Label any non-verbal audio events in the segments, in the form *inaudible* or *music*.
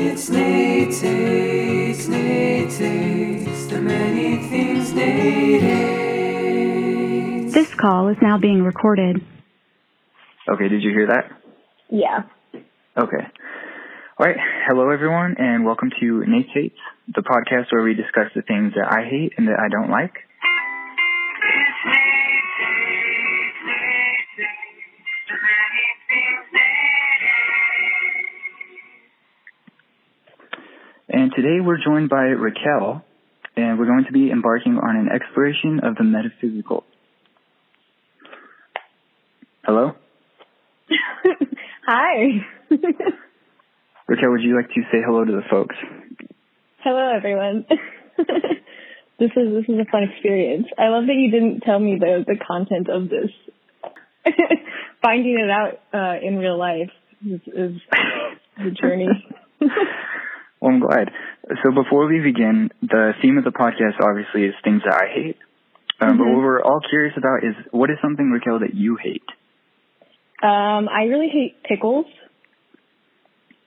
It's Nate Takes, Nate Takes, the many things Nate. This call is now being recorded. Okay, did you hear that? Yeah. Okay. All right. Hello, everyone, and welcome to Nate Hates, the podcast where we discuss the things that I hate and that I don't like. And today we're joined by Raquel, and we're going to be embarking on an exploration of the metaphysical. Hello? *laughs* Hi. *laughs* Raquel, would you like to say hello to the folks? Hello, everyone. *laughs* this is this is a fun experience. I love that you didn't tell me the the content of this. Finding it out uh, in real life is, is the journey. Well, I'm glad. So before we begin, the theme of the podcast obviously is things that I hate. Um, But Mhm. what we're all curious about is what is something, Raquel, that you hate? um, I really hate pickles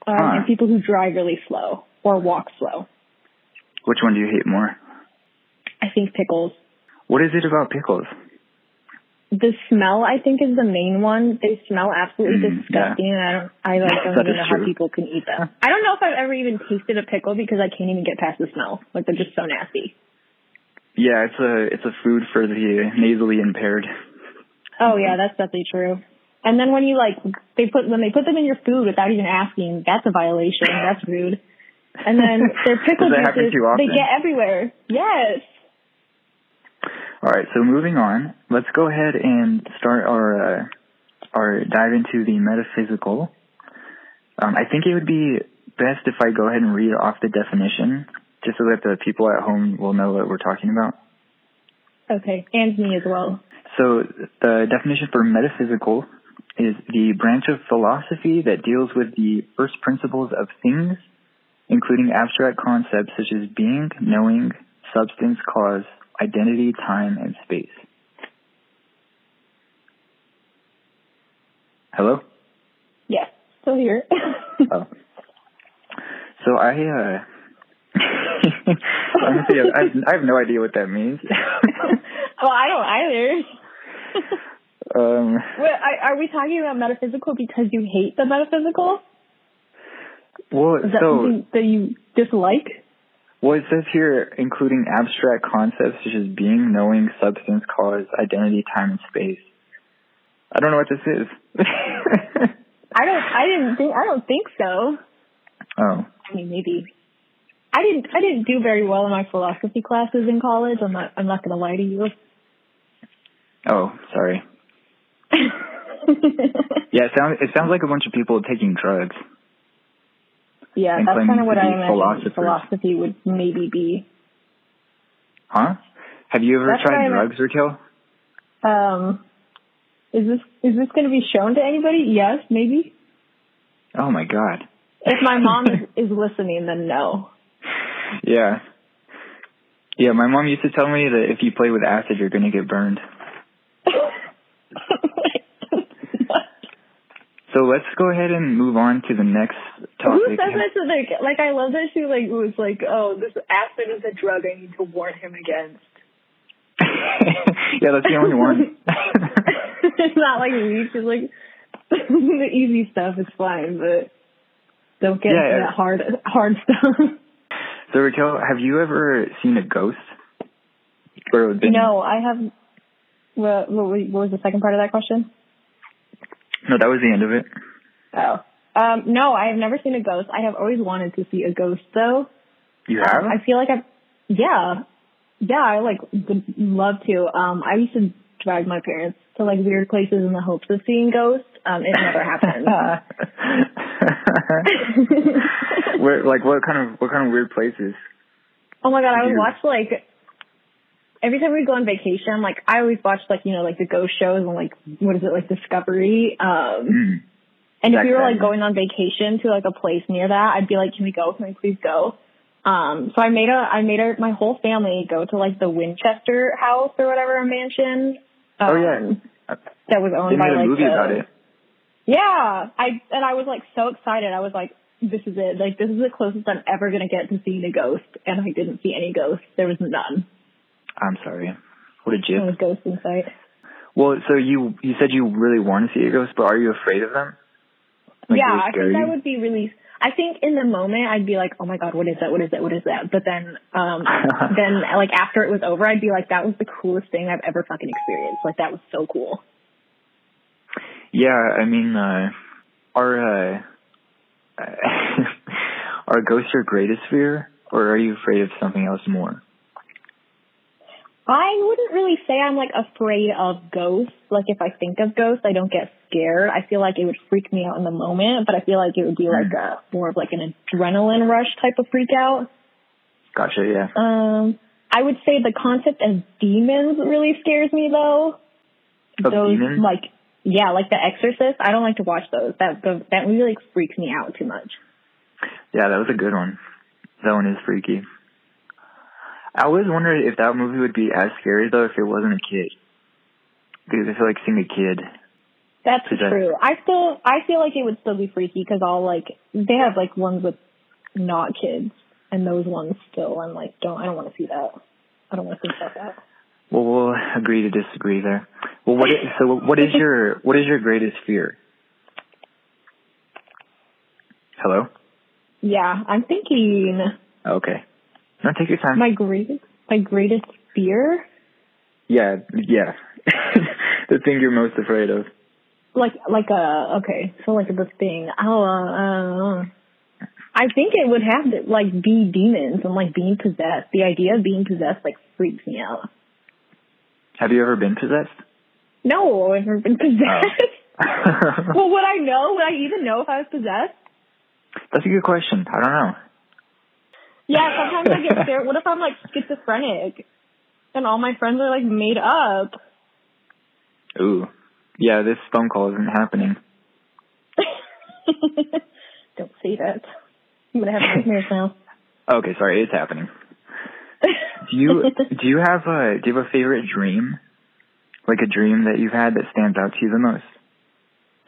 um, Huh. and people who drive really slow or walk slow. Which one do you hate more? I think pickles. What is it about pickles? The smell, I think, is the main one. They smell absolutely Mm, disgusting, and I don't, I like don't even know how people can eat them. I don't know if I've ever even tasted a pickle because I can't even get past the smell. Like they're just so nasty. Yeah, it's a it's a food for the nasally impaired. Oh yeah, that's definitely true. And then when you like, they put when they put them in your food without even asking, that's a violation. That's rude. And then *laughs* their pickle Does that happen juices, they get everywhere. Yes. All right, so moving on, let's go ahead and start our uh, our dive into the metaphysical. Um, I think it would be best if I go ahead and read off the definition, just so that the people at home will know what we're talking about. Okay, and me as well. So the definition for metaphysical is the branch of philosophy that deals with the first principles of things, including abstract concepts such as being, knowing, substance, cause, identity, time, and space. Hello? Yes, still here. Oh. So I, uh, *laughs* honestly, I, I have no idea what that means. *laughs* well, I don't either. *laughs* um, are, are we talking about metaphysical because you hate the metaphysical? well, Is that so, something that you dislike? Well, it says here, including abstract concepts such as being, knowing, substance, cause, identity, time, and space. I don't know what this is. *laughs* I don't. I didn't think. I don't think so. oh, I mean, maybe. I didn't. I didn't do very well in my philosophy classes in college. I'm not. I'm not going to lie to you. oh, sorry. *laughs* Yeah, it sounds it sounds like a bunch of people taking drugs. Yeah, that's kind of to what I imagine philosophy would maybe be. Huh? Have you ever That's tried drugs, Raquel? Um, is this is this going to be shown to anybody? Yes, maybe. Oh my god. If my mom is, *laughs* is listening, then no. Yeah. Yeah, my mom used to tell me that if you play with acid, you're gonna get burned. So let's go ahead and move on to the next topic. Who says that to like like I love that she like was like oh this acid is a drug I need to warn him against. *laughs* yeah, that's the only one. it's *laughs* not like me. She's like *laughs* the easy stuff is fine, but don't get Yeah, into that hard hard stuff. so Raquel, have you ever seen a ghost? Or been- no, I have. What what was the second part of that question? No, that was the end of it. Oh, um, no, I have never seen a ghost. I have always wanted to see a ghost though. You have? Um, I feel like I've, yeah, yeah, I like would love to. Um, I used to drag my parents to like weird places in the hopes of seeing ghosts. Um, it never happened. *laughs* Where, like what kind of what kind of weird places? oh my god, I would watch like every time we go on vacation. Like I always watch like you know like the ghost shows and like what is it like Discovery. Um, Mm. and if we were like going on vacation to like a place near that, I'd be like, can we go? Can we please go? Um, so I made a, I made a, my whole family go to like the Winchester house or whatever, a mansion. Um, Oh yeah, That was owned they by made a like movie the, about it. Yeah, I and I was like so excited. I was like, this is it. Like this is the closest I'm ever gonna get to seeing a ghost, and I didn't see any ghosts. There was none. I'm sorry. What did you? No ghosts in sight. Well, so you you said you really want to see a ghost, but are you afraid of them? Like, yeah, I think that would be really. I think in the moment I'd be like, oh my god, what is that? What is that? What is that? But then, um, *laughs* then like after it was over, I'd be like, that was the coolest thing I've ever fucking experienced. Like that was so cool. Yeah, I mean, uh, *laughs* are uh, are ghosts your greatest fear, or are you afraid of something else more? I wouldn't really say I'm like afraid of ghosts. Like if I think of ghosts, I don't get scared. I feel like it would freak me out in the moment, but I feel like it would be like a more of like an adrenaline rush type of freak out. Gotcha. Yeah. Um, I would say the concept of demons really scares me though. Of those demons? like yeah, like The Exorcist. I don't like to watch those. That that movie like freaks me out too much. Yeah, that was a good one. That one is freaky. I always wondered if that movie would be as scary though if it wasn't a kid. Because I feel like seeing a kid. That's true. I still I feel like it would still be freaky because all like they have like ones with not kids and those ones still I'm like don't I don't want to see that. I don't want to think about that. Well, we'll agree to disagree there. Well, what? Is, so, what is your what is your greatest fear? Hello. Yeah, I'm thinking Okay. No, take your time. my greatest my greatest fear yeah, yeah. *laughs* the thing you're most afraid of. like like a okay so like the thing oh uh, uh, I think it would have to like be demons and like being possessed. The idea of being possessed like freaks me out. Have you ever been possessed? No, I've never been possessed. Oh. *laughs* well, would I know? Would I even know if I was possessed? That's a good question. I don't know. Yeah, sometimes I get scared. What if I'm like schizophrenic and all my friends are like made up? Ooh. Yeah, this phone call isn't happening. *laughs* Don't say that. I'm gonna have nightmares now. *laughs* Okay, sorry, it's happening. Do you *laughs* do you have a do you have a favorite dream? Like a dream that you've had that stands out to you the most?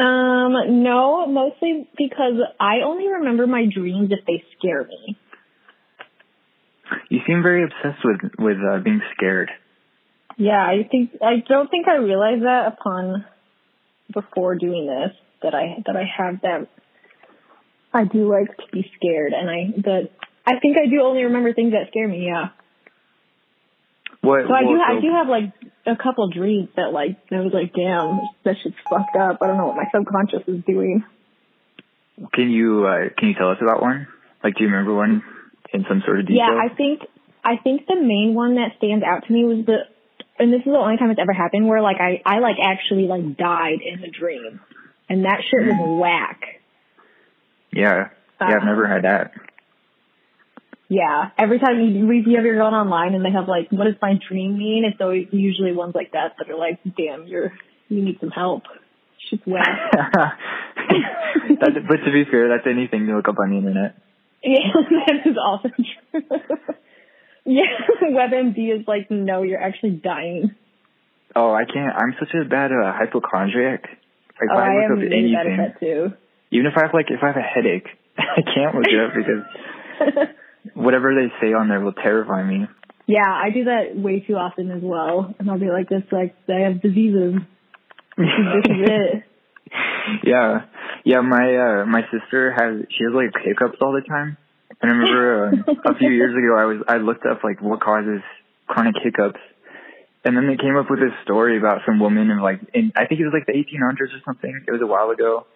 um, no, mostly because I only remember my dreams if they scare me. You seem very obsessed with with uh, being scared. Yeah, I think I don't think I realized that upon before doing this that I that I have that I do like to be scared and I that I think I do only remember things that scare me, yeah. What? So I do I do have like a couple dreams that like I was like, damn, that shit's fucked up. I don't know what my subconscious is doing. Can you uh, can you tell us about one? Like, do you remember one in some sort of detail? Yeah, I think I think the main one that stands out to me was the and this is the only time it's ever happened where like I I like actually like died in the dream. And that shit was mm. whack. yeah, yeah. I've never had that. Yeah. Every time you if you ever gone online and they have like, what does my dream mean? It's always usually ones like that that are like, damn, you're you need some help. Shit's whack. *laughs* but to be fair, that's anything you look up on the internet. Yeah, *laughs* that is also true. *laughs* yeah, *laughs* WebMD is like, no, you're actually dying. Oh, I can't. I'm such a bad uh, hypochondriac. Like, oh, I I look am up really bad anything, at that too. even if I have like if I have a headache, I can't look it up because whatever they say on there will terrify me. yeah, I do that way too often as well. And I'll be like, this like, I have diseases. This is it. yeah, yeah. My uh, my sister has she has like hiccups all the time. And I remember uh, a few years ago, I was I looked up like what causes chronic hiccups, and then they came up with this story about some woman in like in I think it was like the 1800s or something. It was a while ago,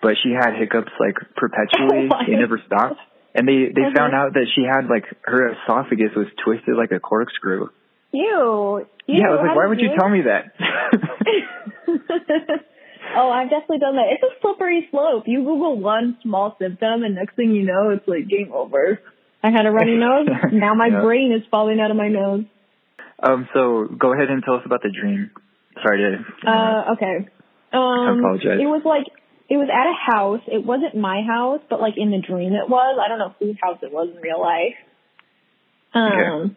but she had hiccups like perpetually. *laughs* Oh never stopped, and they they Mhm. found out that she had like her esophagus was twisted like a corkscrew. Ew. yeah, I was like, why would you tell me that? *laughs* *laughs* oh, I've definitely done that. It's a slippery slope. You Google one small symptom, and next thing you know, it's like game over. I had a runny *laughs* nose. Now my Yeah. brain is falling out of my nose. um, so go ahead and tell us about the dream. Sorry to. Uh, okay. Um, I apologize. It was like it was at a house. It wasn't my house, but like in the dream, it was. I don't know whose house it was in real life. Um,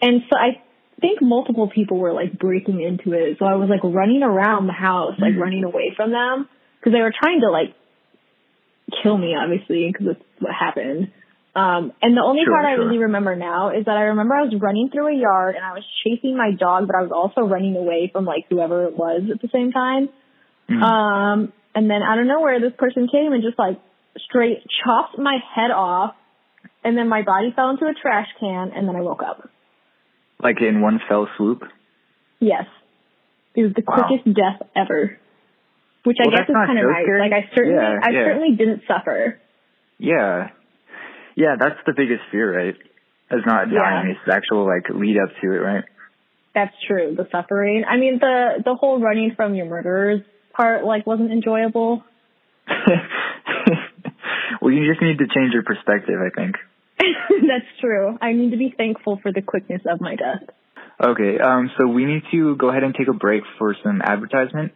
and so I think multiple people were like breaking into it. So I was like running around the house, like Mhm. running away from them because they were trying to like kill me, obviously, because that's what happened. Um, and the only Sure, part I really remember now is that I remember I was running through a yard and I was chasing my dog, but I was also running away from like whoever it was at the same time. Mhm. Um, and then out of nowhere, this person came and just like straight chopped my head off, and then my body fell into a trash can, and then I woke up. Like in one fell swoop. Yes, it was the Wow. quickest death ever, which I guess is kind of nice. Like I certainly, Yeah, I yeah. certainly didn't suffer. Yeah. Yeah, that's the biggest fear, right? It's not Yeah. dying, it's the actual like lead up to it, right? That's true. The suffering. I mean, the the whole running from your murderers part like wasn't enjoyable. *laughs* well, you just need to change your perspective, I think. *laughs* That's true. I need to be thankful for the quickness of my death. Okay, um, so we need to go ahead and take a break for some advertisement,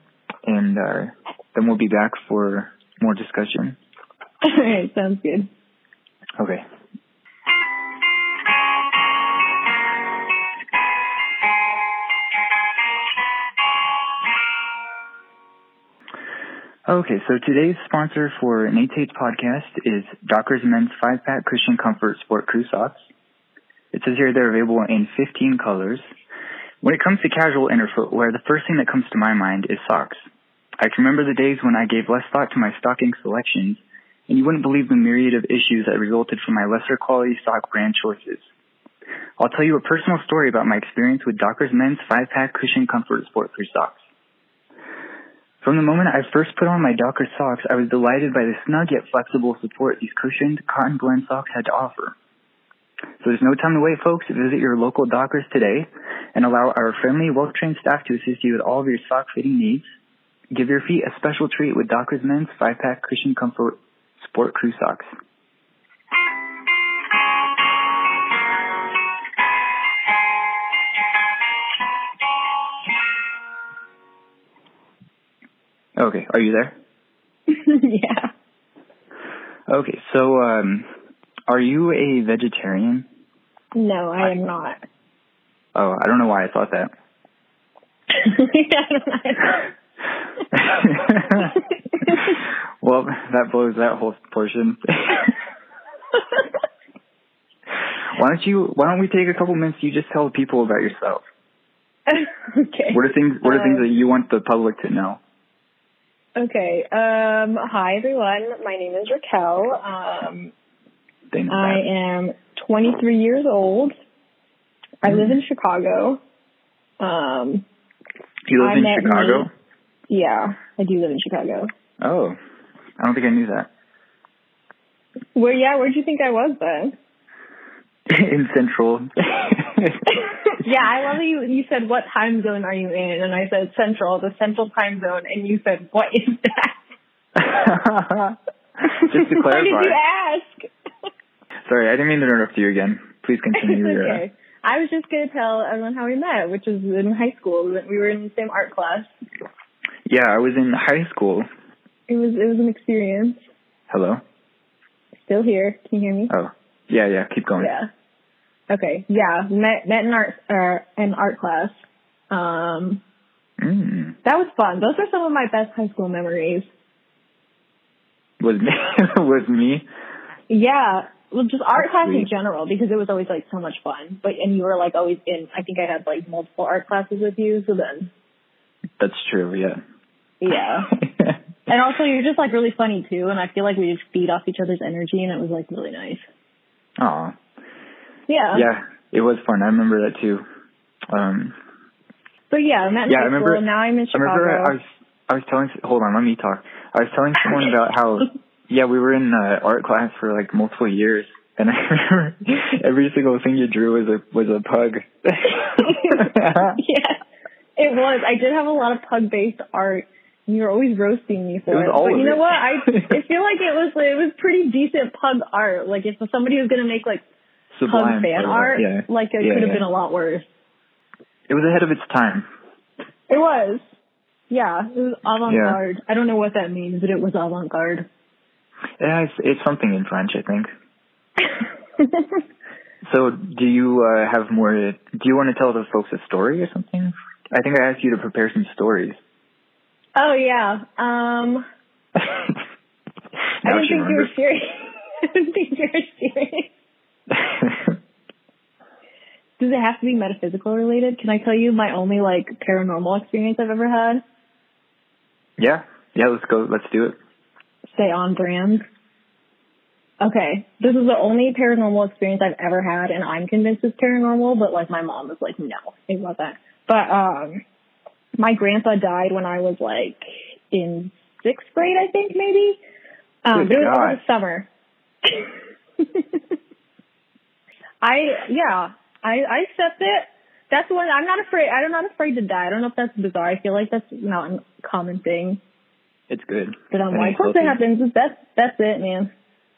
and uh, then we'll be back for more discussion. *laughs* All right, sounds good. Okay. Okay, so today's sponsor for Nate Hates podcast is Dockers Men's 5-Pack Cushion Comfort Sport Crew Socks. It says here they're available in 15 colors. When it comes to casual inner footwear, the first thing that comes to my mind is socks. I can remember the days when I gave less thought to my stocking selections, and you wouldn't believe the myriad of issues that resulted from my lesser quality sock brand choices. I'll tell you a personal story about my experience with Dockers Men's 5-Pack Cushion Comfort Sport Crew Socks. From the moment I first put on my Docker socks, I was delighted by the snug yet flexible support these cushioned cotton blend socks had to offer. So there's no time to wait, folks. Visit your local Dockers today and allow our friendly, well-trained staff to assist you with all of your sock fitting needs. Give your feet a special treat with Dockers Men's 5-Pack Cushion Comfort Sport Crew Socks. Okay, are you there? *laughs* yeah. Okay, so um, are you a vegetarian? No, I am not. Oh, I don't know why I thought that. *laughs* well, that blows that whole portion. *laughs* why don't you? Why don't we take a couple minutes? You just tell people about yourself. okay. What are things? What are things Um, that you want the public to know? Okay. Um, hi everyone. My name is Raquel. Um, I am 23 years old. I live in Chicago. Um, You live I in Chicago. Nate. yeah, I do live in Chicago. Oh, I don't think I knew that. Where? Yeah, where'd you think I was then? *laughs* in Central. *laughs* yeah, I love that you. You said, "What time zone are you in?" And I said Central, the Central time zone, and you said, "What is that?" *laughs* Just to clarify. *laughs* Why did you ask? Sorry, I didn't mean to interrupt you again. Please *laughs* continue. It's your, uh, okay. I was just gonna tell everyone how we met, which was in high school. We were in the same art class. Yeah, I was in high school. It was it was an experience. Hello. Still here. Can you hear me? Oh, yeah, yeah. Keep going. Yeah. Okay. Yeah. Met met in art uh, in art class. Um, Mm. that was fun. Those are some of my best high school memories. Was me? *laughs* was me? Yeah. Well, just art That's class in general because it was always like so much fun. But and you were like always in. I think I had like multiple art classes with you. So then, That's true. Yeah. yeah. *laughs* and also you're just like really funny too. And I feel like we just feed off each other's energy, and it was like really nice. Aw. Yeah. Yeah, it was fun. I remember that too. Um, So yeah, I met Yeah, I remember- school. Now I'm in I Chicago. remember I was I was telling. Hold on, let me talk. I was telling someone about how *laughs* yeah we were in uh, art class for like multiple years, and *laughs* I remember every single thing you drew was a was a pug. *laughs* yeah, it was. I did have a lot of pug based art. and You were always roasting me for It was it. but you know it. what? I I feel like it was it was pretty decent pug art. Like if somebody was gonna make like Sublime fan art, Yeah, like it Yeah, could have been a lot worse. it was ahead of its time. It was. Yeah, it was avant garde. I don't know what that means, but it was avant garde. Yeah, it's, it's something in French, I think. *laughs* So, do you uh, have more? Do you want to tell the folks a story or something? I think I asked you to prepare some stories. oh yeah. Um *laughs* *laughs* I didn't think you were serious. I didn't think you were serious. *laughs* Does it have to be metaphysical related? Can I tell you my only like paranormal experience I've ever had? yeah, yeah. Let's go. Let's do it. Stay on brand. Okay, this is the only paranormal experience I've ever had, and I'm convinced it's paranormal. But like my mom was like, no, it wasn't. But um, my grandpa died when I was like in sixth grade, I think maybe. Um, Good it was over God. the summer. *laughs* I yeah, I I accept it. That's when I'm not afraid. I'm not afraid to die. I don't know if that's bizarre. I feel like that's not a common thing. It's good. But I'm like, once it happens, that's that's it, man.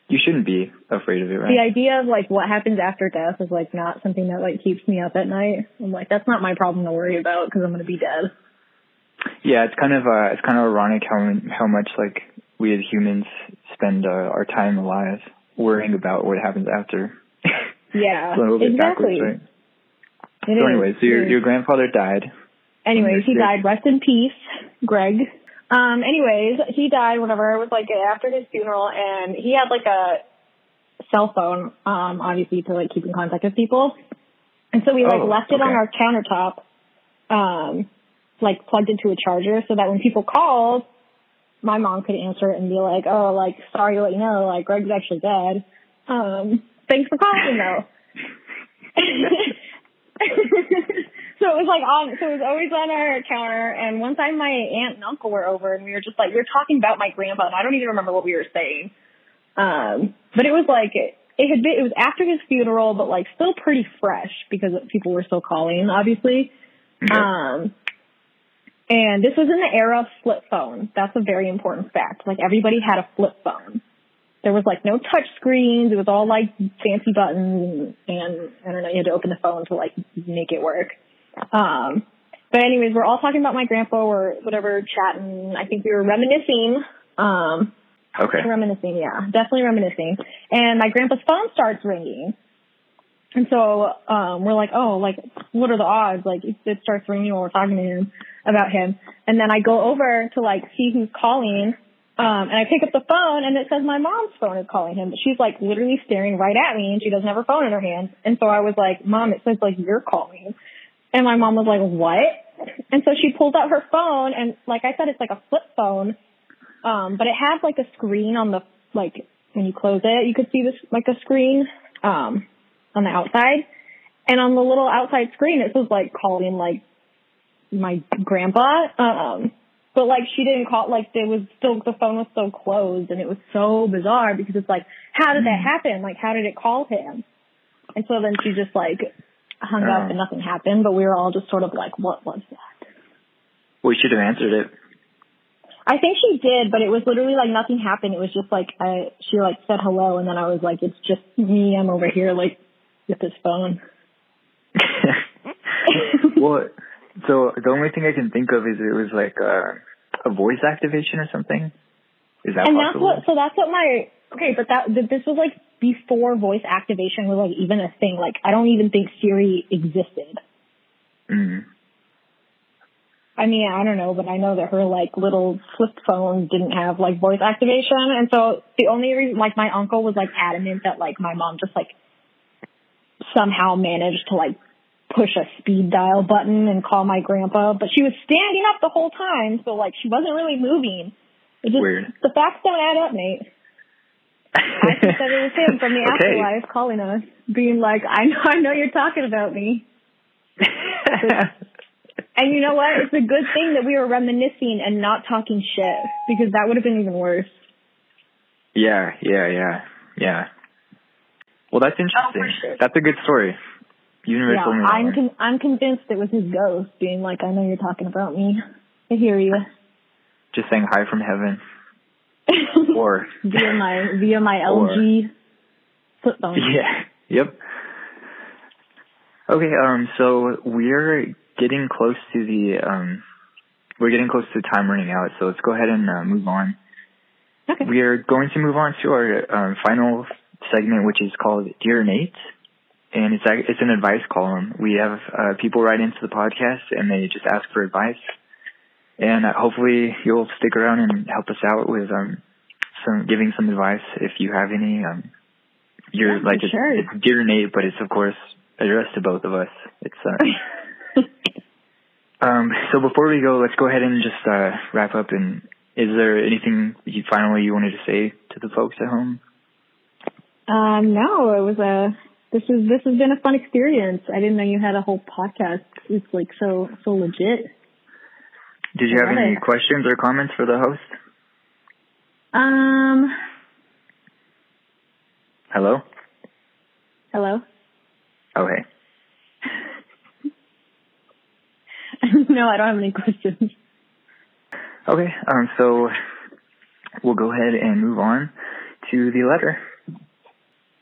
You shouldn't be afraid of it, right? The idea of like what happens after death is like not something that like keeps me up at night. I'm like, that's not my problem to worry about because I'm gonna be dead. Yeah, it's kind of uh, it's kind of ironic how how much like we as humans spend uh, our time alive worrying about what happens after. Yeah, It's a little bit exactly. backwards, right? It So is. anyway, so your your grandfather died. Anyways, he died. Rest in peace, Greg. Um, anyways, he died whenever it was like after his funeral and he had like a cell phone, um, obviously to like keep in contact with people. And so we like Oh, left it on our countertop, um, like plugged into a charger so that when people called, my mom could answer it and be like, oh, like, sorry to let you know, like, Greg's actually dead. Um, thanks for calling though. *laughs* so it was like on, so it was always on our counter. And one time my aunt and uncle were over and we were just like, we were talking about my grandpa and I don't even remember what we were saying. Um, but it was like, it, it had been, it was after his funeral, but like still pretty fresh because people were still calling, obviously. Okay. Um, and this was in the era of flip phone. That's a very important fact. Like everybody had a flip phone. There was like no touch screens. It was all like fancy buttons and, and I don't know, you had to open the phone to like make it work. Um, but anyways, we're all talking about my grandpa or whatever, chatting. I think we were reminiscing. Um, okay. Reminiscing, yeah, definitely reminiscing. And my grandpa's phone starts ringing. And so um we're like, oh, like what are the odds? Like it starts ringing while we're talking to him about him. And then I go over to like see who's calling. Um and I pick up the phone and it says my mom's phone is calling him, but she's like literally staring right at me and she doesn't have her phone in her hand. And so I was like, Mom, it says like you're calling. And my mom was like, What? And so she pulled out her phone and like I said, it's like a flip phone. Um, but it has like a screen on the like when you close it, you could see this like a screen um on the outside. And on the little outside screen it says like calling like my grandpa. Um but like she didn't call like it was still the phone was still closed and it was so bizarre because it's like how did that happen? Like how did it call him? And so then she just like hung Oh. up and nothing happened, but we were all just sort of like, What was that? We should have answered it. I think she did, but it was literally like nothing happened. It was just like I she like said hello and then I was like, It's just me, I'm over here like with this phone. *laughs* well, so the only thing I can think of is it was like uh, a voice activation or something. Is that and that's what so that's what my okay, but that this was like before voice activation was like even a thing. Like I don't even think Siri existed. Mm. I mean, I don't know, but I know that her like little flip phone didn't have like voice activation, and so the only reason, like, my uncle was like adamant that like my mom just like somehow managed to like push a speed dial button and call my grandpa, but she was standing up the whole time, so like she wasn't really moving. It just Weird. the facts don't add up, Nate. I think that it was him from the *laughs* Okay. afterlife calling us, being like, "I know, I know you're talking about me." *laughs* And you know what? It's a good thing that we were reminiscing and not talking shit because that would have been even worse. yeah, yeah, yeah, yeah. Well, that's oh, interesting. Oh, sure. That's a good story. Never yeah, told me that I'm con- I'm convinced it was his ghost being like, "I know you're talking about me. I hear you." Just saying hi from heaven. *laughs* Or via my via my *laughs* Or- LG flip phone. *laughs* yeah, yep. Okay, um, so we're getting close to the um, we're getting close to time running out. So let's go ahead and uh, move on. Okay. We are going to move on to our um, final segment, which is called Dear Nate, and it's it's an advice column. We have uh, people write into the podcast and they just ask for advice, and uh, hopefully you'll stick around and help us out with um, some giving some advice if you have any. Um, you're Yeah, like for it's, sure. it's dear Nate, but it's of course addressed to both of us. It's uh, *laughs* um. So before we go, let's go ahead and just uh, wrap up. And is there anything you finally you wanted to say to the folks at home? Um, no, it was a. This is this has been a fun experience. I didn't know you had a whole podcast. It's like so so legit. Did you have any questions or comments for the host? Um, Hello. hello. Okay. *laughs* no, I don't have any questions. Okay. Um. So we'll go ahead and move on to the letter.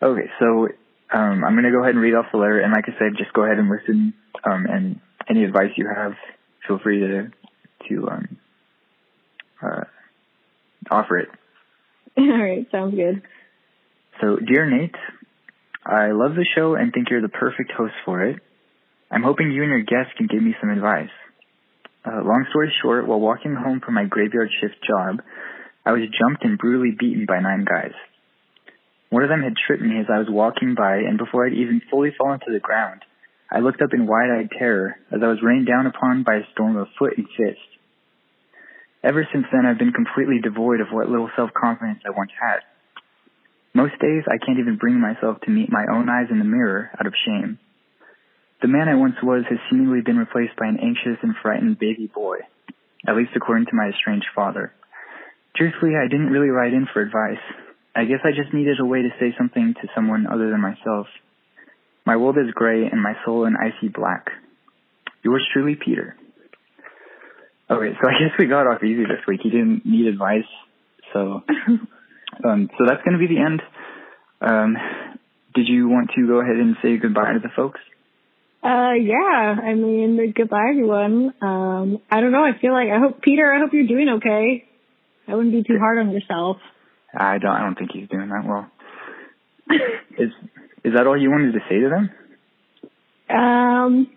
Okay. So um, I'm going to go ahead and read off the letter, and like I said, just go ahead and listen. Um, and any advice you have, feel free to to um, uh, offer it. *laughs* All right, sounds good. So, dear Nate, I love the show and think you're the perfect host for it. I'm hoping you and your guests can give me some advice. Uh, long story short, while walking home from my graveyard shift job, I was jumped and brutally beaten by nine guys. One of them had tripped me as I was walking by, and before I'd even fully fallen to the ground, I looked up in wide-eyed terror as I was rained down upon by a storm of foot and fist. Ever since then, I've been completely devoid of what little self-confidence I once had. Most days, I can't even bring myself to meet my own eyes in the mirror out of shame. The man I once was has seemingly been replaced by an anxious and frightened baby boy, at least according to my estranged father. Truthfully, I didn't really write in for advice. I guess I just needed a way to say something to someone other than myself. My world is gray and my soul an icy black. Yours truly, Peter. Okay, so I *laughs* guess we got off easy this week. He didn't need advice, so *laughs* um, so that's going to be the end. Um, did you want to go ahead and say goodbye to the folks? Uh, yeah. I mean, goodbye, everyone. Um, I don't know. I feel like I hope Peter. I hope you're doing okay. I wouldn't be too hard on yourself. I don't. I don't think he's doing that well. *laughs* Is is that all you wanted to say to them? Um,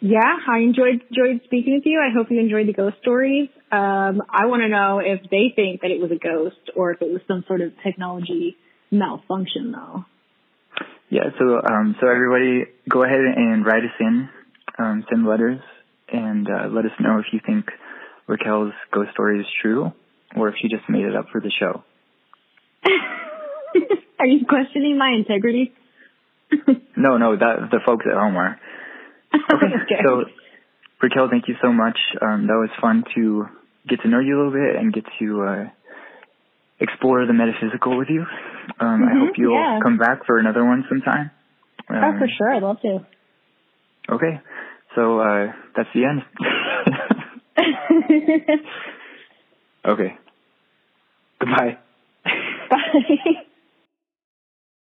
yeah, I enjoyed enjoyed speaking with you. I hope you enjoyed the ghost stories. Um, I want to know if they think that it was a ghost or if it was some sort of technology malfunction, though. Yeah. So um, so everybody, go ahead and write us in, um, send letters, and uh, let us know if you think Raquel's ghost story is true or if she just made it up for the show. *laughs* Are you questioning my integrity? *laughs* No, no, that the folks at home are. *laughs* Okay. So, Raquel, thank you so much. Um, that was fun to get to know you a little bit and get to uh, explore the metaphysical with you. Um, I Mhm, hope you'll yeah. come back for another one sometime. oh, Um, for sure. I'd love to. Okay. So uh, that's the end. okay. Goodbye. Bye.